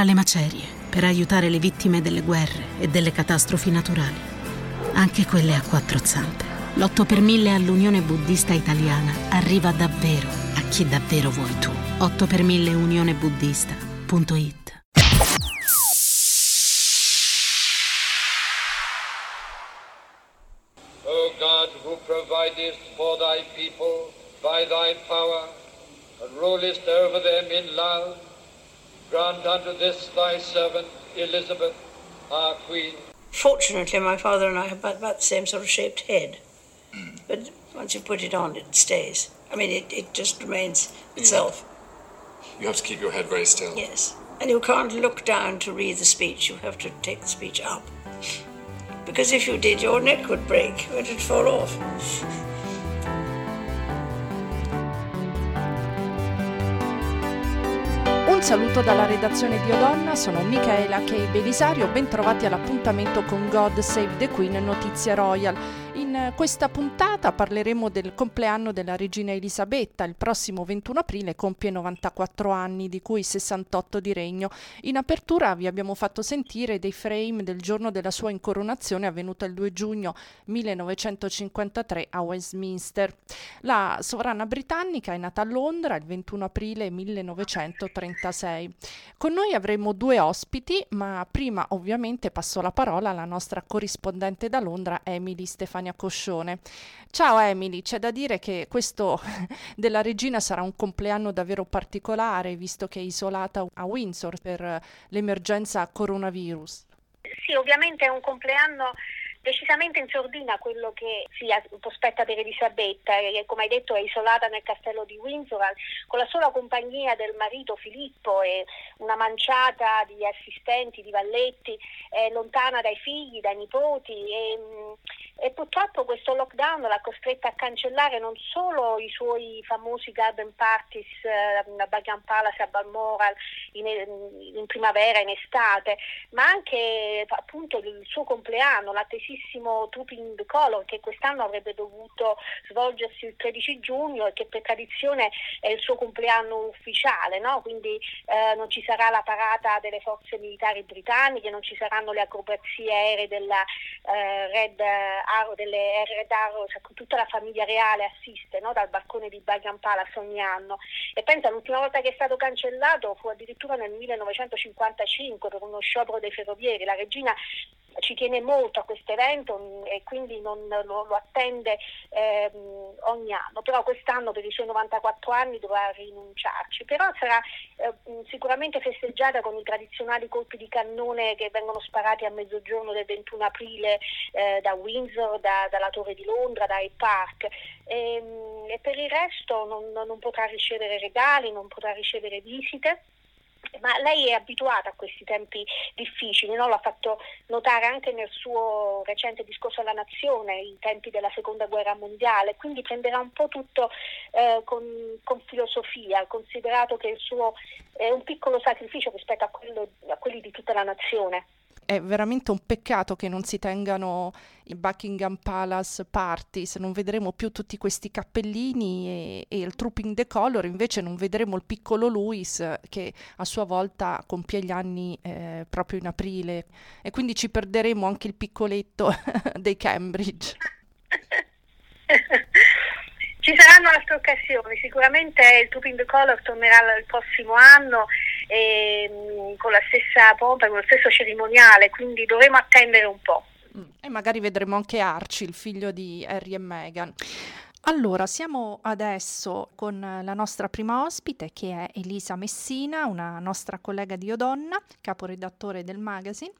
tra le macerie per aiutare le vittime delle guerre e delle catastrofi naturali, anche quelle a quattro zampe. L'8 per 1000 all'Unione Buddista Italiana arriva davvero a chi davvero vuoi tu. 8 per 1000 unionebuddista.it who providest for thy people by thy power, and rulest over them in love, grant unto this thy servant Elizabeth, our Queen. Fortunately, my father and I have about, about the same sort of shaped head. Hmm. But once you put it on, it stays. I mean, it, it just remains itself. You have to keep your head very still. Yes. And you can't look down to read the speech. You have to take the speech up. Because if you did, your neck would break, it would fall off. Un saluto dalla redazione di Odonna, sono Michaela K. Belisario, bentrovati all'appuntamento con God Save the Queen Notizia Royal. In questa puntata parleremo del compleanno della regina Elisabetta, il prossimo 21 aprile compie 94 anni, di cui 68 di regno. In apertura vi abbiamo fatto sentire dei frame del giorno della sua incoronazione avvenuta il 2 giugno 1953 a Westminster. La sovrana britannica è nata a Londra il 21 aprile 1936. Con noi avremo due ospiti, ma prima ovviamente passo la parola alla nostra corrispondente da Londra, Emily Stefania Coscione. Ciao Emily, c'è da dire che questo della regina sarà un compleanno davvero particolare, visto che è isolata a Windsor per l'emergenza coronavirus. Sì, ovviamente è un compleanno decisamente in sordina quello che si prospetta per Elisabetta, che come hai detto è isolata nel castello di Windsor con la sola compagnia del marito Filippo e una manciata di assistenti, di valletti, eh, lontana dai figli, dai nipoti e, e, purtroppo questo lockdown l'ha costretta a cancellare non solo i suoi famosi garden parties eh, a Buckingham Palace, a Balmoral in, in primavera, in estate, ma anche appunto il suo compleanno, l'attesissimo Trooping the Color che quest'anno avrebbe dovuto svolgersi il 13 giugno e che per tradizione è il suo compleanno ufficiale, no? quindi eh, non ci sarà la parata delle forze militari britanniche, non ci saranno le acrobazie aeree della eh, Red Arrow, delle Red Arrow, cioè, tutta la famiglia reale assiste no? dal balcone di Buckingham Palace ogni anno e pensa l'ultima volta che è stato cancellato fu addirittura nel 1955 per uno sciopero dei ferrovieri, la regina ci tiene molto a questo evento mm, e quindi non, lo, lo, attende eh, ogni anno, però quest'anno per i suoi 94 anni dovrà rinunciarci, però sarà eh, mm, sicuramente festeggiata con i tradizionali colpi di cannone che vengono sparati a mezzogiorno del 21 aprile eh, da Windsor, da, dalla Torre di Londra, da Hyde Park. E, ehm, e per il resto non, non potrà ricevere regali, non potrà ricevere visite ma lei è abituata a questi tempi difficili, no? l'ha fatto notare anche nel suo recente discorso alla nazione, i tempi della seconda guerra mondiale, quindi prenderà un po' tutto eh, con, con, filosofia, considerato che il suo è un piccolo sacrificio rispetto a, quello, a quelli di tutta la nazione è veramente un peccato che non si tengano i Buckingham Palace parties, non vedremo più tutti questi cappellini e, e il Trooping the Color, invece non vedremo il piccolo Louis che a sua volta compie gli anni eh, proprio in aprile. E quindi ci perderemo anche il piccoletto dei Cambridge. Ci saranno altre occasioni, sicuramente il Trooping the Color tornerà il prossimo anno e, mm, con la stessa pompa, con lo stesso cerimoniale, quindi dovremo attendere un po'. Mm, e magari vedremo anche Archie, il figlio di Harry e Meghan. Allora, siamo adesso con la nostra prima ospite che è Elisa Messina, una nostra collega di Odonna, caporedattore del magazine,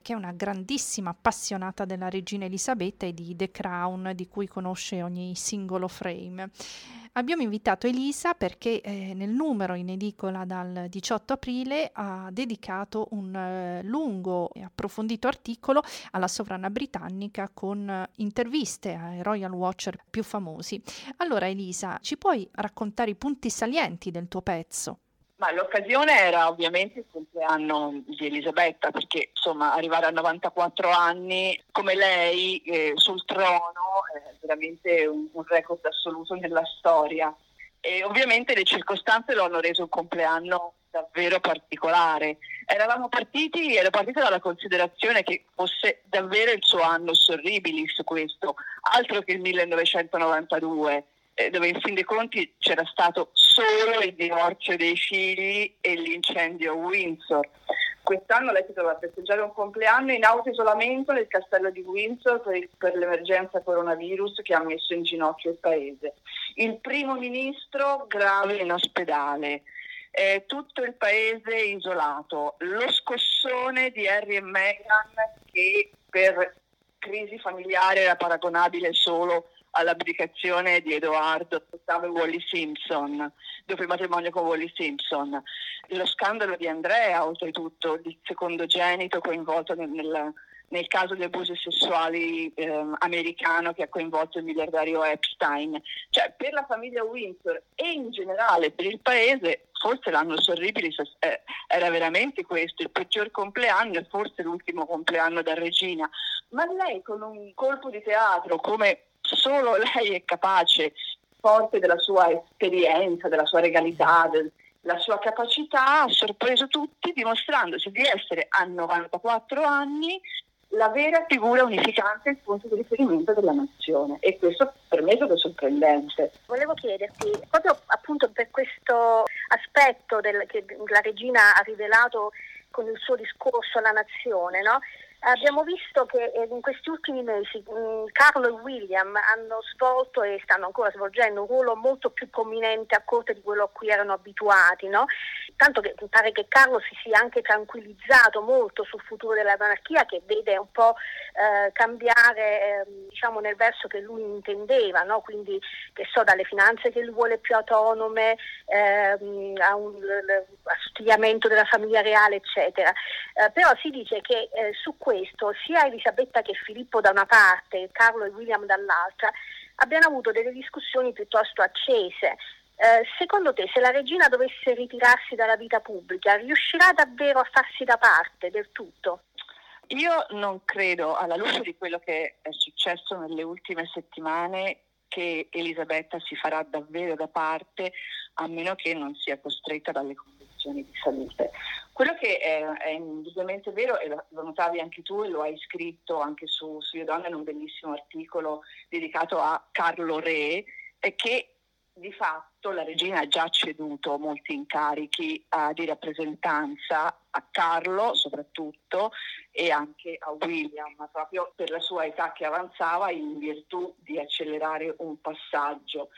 che è una grandissima appassionata della regina Elisabetta e di The Crown, di cui conosce ogni singolo frame. Abbiamo invitato Elisa perché eh, nel numero in edicola dal 18 aprile ha dedicato un eh, lungo e approfondito articolo alla sovrana britannica con eh, interviste ai Royal Watcher più famosi. Allora Elisa, ci puoi raccontare i punti salienti del tuo pezzo? Ma l'occasione era ovviamente il compleanno di Elisabetta, perché insomma arrivare a 94 anni come lei eh, sul trono veramente un, un record assoluto nella storia. E ovviamente le circostanze lo hanno reso un compleanno davvero particolare. Eravamo partiti, ero partita dalla considerazione che fosse davvero il suo anno horribilis questo, altro che il 1992 eh, dove in fin dei conti c'era stato solo il divorzio dei figli e l'incendio a Windsor. Quest'anno lei si trova a festeggiare un compleanno in autoisolamento nel castello di Windsor per, il, per, l'emergenza coronavirus che ha messo in ginocchio il paese. Il primo ministro grave in ospedale. Eh, tutto il paese isolato. Lo scossone di Harry e Meghan che per crisi familiare era paragonabile solo all'abdicazione di Edoardo VIII Wally Simpson, dopo il matrimonio con Wally Simpson. Lo scandalo di Andrea, oltretutto, il secondogenito coinvolto nel, nel, nel caso di abusi sessuali eh, americano che ha coinvolto il miliardario Epstein. Cioè, per la famiglia Windsor e in generale per il paese, forse l'anno sorribile eh, era veramente questo, il peggior compleanno e forse l'ultimo compleanno da regina. Ma lei con un colpo di teatro come solo lei è capace, forte della sua esperienza, della sua regalità, della sua capacità, ha sorpreso tutti dimostrandosi di essere a 94 anni la vera figura unificante, il punto di riferimento della nazione e questo per me è stato sorprendente. Volevo chiederti, proprio appunto per questo aspetto del, che la regina ha rivelato con il suo discorso alla nazione, no? Abbiamo visto che eh, in questi ultimi mesi mm, Carlo e William hanno svolto e stanno ancora svolgendo un ruolo molto più prominente a corte di quello a cui erano abituati, no? tanto che pare che Carlo si sia anche tranquillizzato molto sul futuro della monarchia che vede un po' eh, cambiare eh, diciamo nel verso che lui intendeva, no? quindi che so dalle finanze che lui vuole più autonome, ehm, a un assottigliamento della famiglia reale eccetera. Eh, però si dice che eh, su questo sia Elisabetta che Filippo da una parte, Carlo e William dall'altra, abbiano avuto delle discussioni piuttosto accese. Eh, secondo te, se la regina dovesse ritirarsi dalla vita pubblica, riuscirà davvero a farsi da parte del tutto? Io non credo, alla luce di quello che è successo nelle ultime settimane, che Elisabetta si farà davvero da parte, a meno che non sia costretta dalle condizioni di salute. Quello che è, è indubbiamente vero, e lo, notavi anche tu e lo hai scritto anche su, su Io Donna in un bellissimo articolo dedicato a Carlo Re, è che di fatto la regina ha già ceduto molti incarichi uh, di rappresentanza a Carlo soprattutto e anche a William, proprio per la sua età che avanzava in virtù di accelerare un passaggio.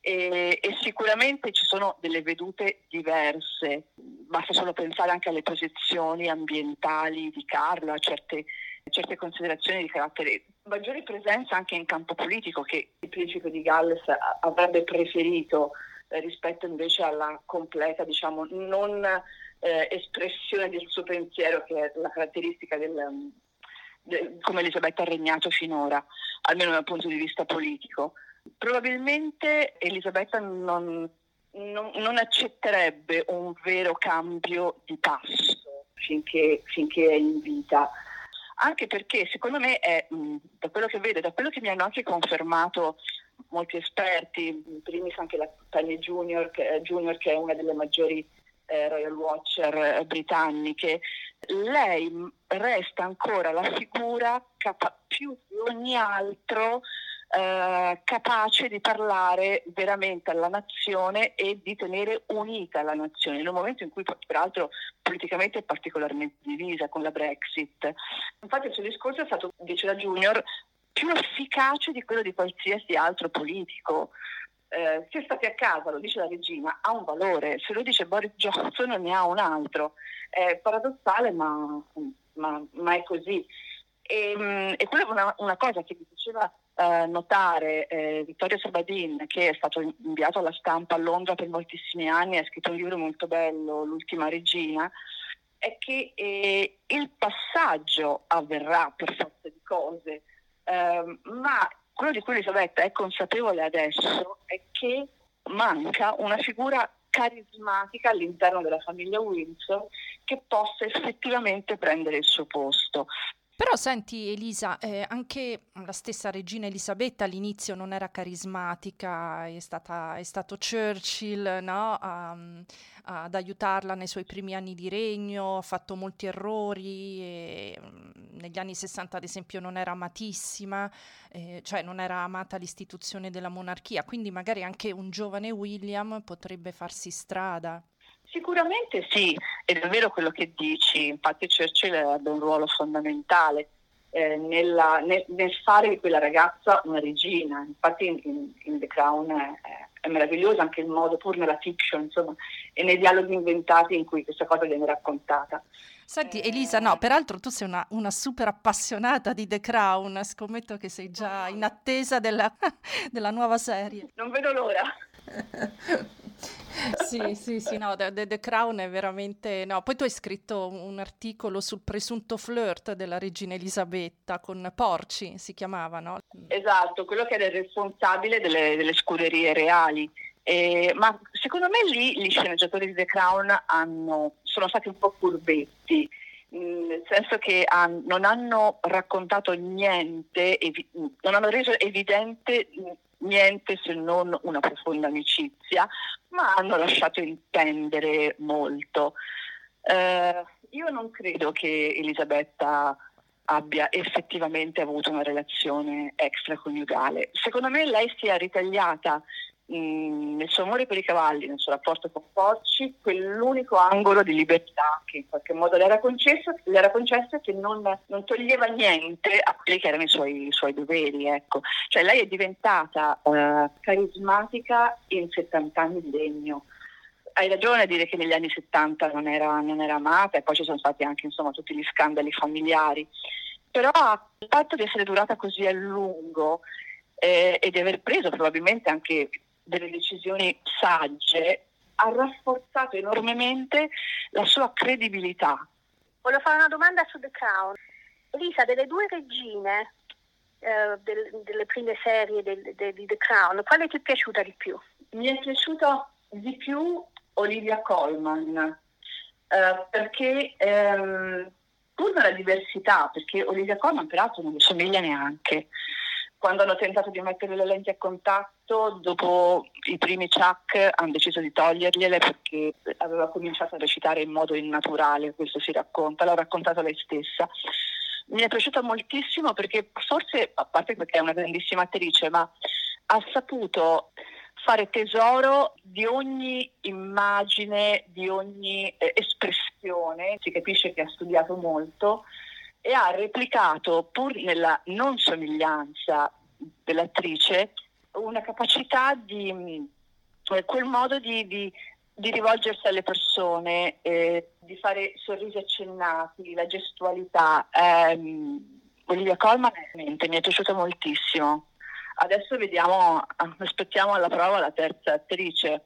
E, e, sicuramente ci sono delle vedute diverse, basta solo pensare anche alle posizioni ambientali di Carlo, a certe, certe considerazioni di carattere, maggiore presenza anche in campo politico che il principe di Galles avrebbe preferito eh, rispetto invece alla completa, diciamo, non eh, espressione del suo pensiero che è la caratteristica del, del, come Elisabetta ha regnato finora, almeno dal punto di vista politico. Probabilmente Elisabetta non, non, non, accetterebbe un vero cambio di passo finché, finché, è in vita. Anche perché secondo me è, da quello che vedo, da quello che mi hanno anche confermato molti esperti, in primis anche la Tanya Junior, che, Junior, che è una delle maggiori eh, Royal Watcher eh, britanniche, lei resta ancora la figura capa- più di ogni altro eh, capace di parlare veramente alla nazione e di tenere unita la nazione, in un momento in cui peraltro politicamente è particolarmente divisa con la Brexit. Infatti il suo discorso è stato, dice la Junior, più efficace di quello di qualsiasi altro politico. Eh, se state a casa, lo dice la regina, ha un valore, se lo dice Boris Johnson ne ha un altro. È paradossale, ma, ma, ma è così. E, mm, e quella è una, una, cosa che diceva eh, notare eh, Vittorio Sabadin, che è stato inviato alla stampa a Londra per moltissimi anni, ha scritto un libro molto bello, L'ultima regina, è che eh, il passaggio avverrà per forza di cose, ehm, ma quello di cui Elisabetta è consapevole adesso è che manca una figura carismatica all'interno della famiglia Windsor che possa effettivamente prendere il suo posto Però senti Elisa, eh, anche la stessa regina Elisabetta all'inizio non era carismatica, è, stata, è stato Churchill no? a, ad aiutarla nei suoi primi anni di regno, ha fatto molti errori, e, mm, negli anni 60 ad esempio non era amatissima, eh, cioè non era amata l'istituzione della monarchia, quindi magari anche un giovane William potrebbe farsi strada. Sicuramente sì, ed è vero quello che dici, infatti Churchill ebbe un ruolo fondamentale eh, nella, nel, nel, fare di quella ragazza una regina, infatti in, in, in The Crown è, è, meraviglioso anche il modo, pur nella fiction, insomma, e nei dialoghi inventati in cui questa cosa viene raccontata. Senti Elisa, no, peraltro tu sei una, una, super appassionata di The Crown, scommetto che sei già in attesa della, della nuova serie. Non vedo l'ora. sì, sì, sì, no, The, The, Crown è veramente... No, poi tu hai scritto un articolo sul presunto flirt della regina Elisabetta con Porci, si chiamava, no? Esatto, quello che era il responsabile delle, delle scuderie reali. Eh, ma secondo me lì gli sceneggiatori di The Crown hanno, sono stati un po' furbetti, nel senso che han, non hanno raccontato niente, evi- non hanno reso evidente niente se non una profonda amicizia, ma hanno lasciato intendere molto. Eh, io non credo che Elisabetta abbia effettivamente avuto una relazione extraconiugale. Secondo me lei si è ritagliata mh, nel suo amore per i cavalli, nel suo rapporto con Porci, quell'unico angolo di libertà che in qualche modo le era concesso, le era concesso che non, non, toglieva niente a quelli che erano i suoi, i suoi doveri. Ecco. Cioè lei è diventata uh, carismatica in 70 anni di regno hai ragione a dire che negli anni 70 non era, non era, amata e poi ci sono stati anche insomma, tutti gli scandali familiari, però il fatto di essere durata così a lungo eh, e di aver preso probabilmente anche delle decisioni sagge, ha rafforzato enormemente la sua credibilità. Voglio fare una domanda su The Crown. Elisa, delle due regine eh, del, delle prime serie del, del, di The Crown, quale ti è piaciuta di più? Mi è piaciuta di più Olivia Colman, eh, perché ehm, pur nella diversità, perché Olivia Colman peraltro non mi somiglia neanche, quando hanno tentato di mettere le lenti a contatto, dopo i primi Chuck hanno deciso di togliergliele perché aveva cominciato a recitare in modo innaturale, questo si racconta, l'ha raccontato lei stessa. Mi è piaciuta moltissimo perché forse, a parte perché è una grandissima attrice, ma ha saputo fare tesoro di ogni immagine, di ogni eh, espressione, si capisce che ha studiato molto e ha replicato, pur nella non somiglianza dell'attrice, una capacità di eh, quel modo di, di, di, rivolgersi alle persone, eh, di fare sorrisi accennati, la gestualità. Eh, Olivia Colman mi è piaciuta moltissimo. Adesso vediamo, aspettiamo alla prova la terza attrice.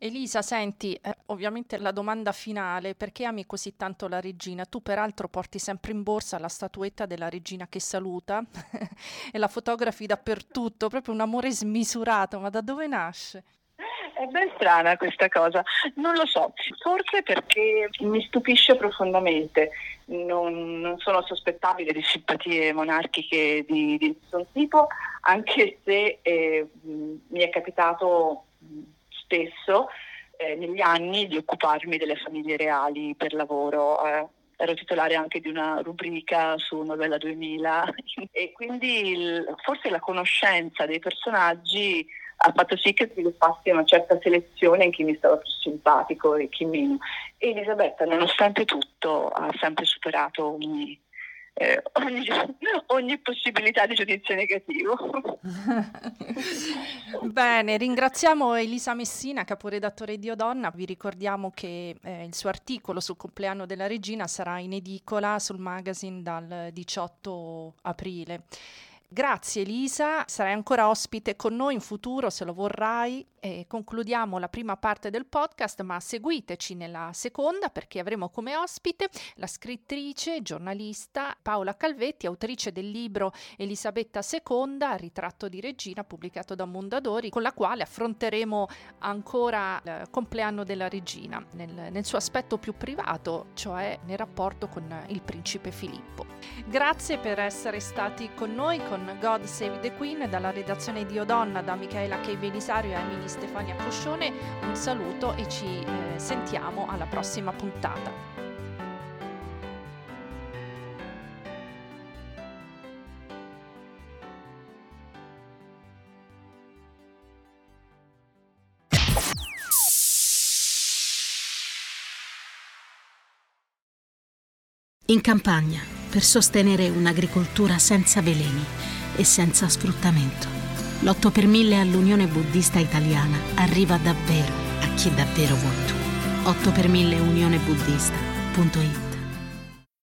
Elisa, senti, eh, ovviamente la domanda finale, perché ami così tanto la regina? Tu peraltro porti sempre in borsa la statuetta della regina che saluta e la fotografi dappertutto, proprio un amore smisurato, ma da dove nasce? È ben strana questa cosa, non lo so, forse perché mi stupisce profondamente, non, non sono sospettabile di simpatie monarchiche di, di nessun tipo, anche se eh, mi è capitato spesso eh, negli anni di occuparmi delle famiglie reali per lavoro. Eh, ero titolare anche di una rubrica su Novella 2000 e quindi il, forse la conoscenza dei personaggi ha fatto sì che sviluppassi una certa selezione in chi mi stava più simpatico e chi meno. E Elisabetta, nonostante tutto, ha sempre superato ogni eh, ogni, ogni, possibilità di giudizio negativo. Bene, ringraziamo Elisa Messina, caporedattore di Odonna. Vi ricordiamo che eh, il suo articolo sul compleanno della regina sarà in edicola sul magazine dal 18 aprile. Grazie Elisa, sarai ancora ospite con noi in futuro se lo vorrai. E concludiamo la prima parte del podcast, ma seguiteci nella seconda perché avremo come ospite la scrittrice, giornalista Paola Calvetti, autrice del libro Elisabetta II, ritratto di regina, pubblicato da Mondadori, con la quale affronteremo ancora il compleanno della regina nel, nel suo aspetto più privato, cioè nel rapporto con il principe Filippo. Grazie per essere stati con noi con God Save the Queen dalla redazione di Odonna da Michaela K. Belisario e Emily Stefania Coscione, un saluto e ci eh, sentiamo alla prossima puntata. In campagna, per sostenere un'agricoltura senza veleni e senza sfruttamento l'8 per 1000 all'Unione Buddista Italiana arriva davvero a chi davvero vuoi tu. 8 per 1000 unionebuddista.it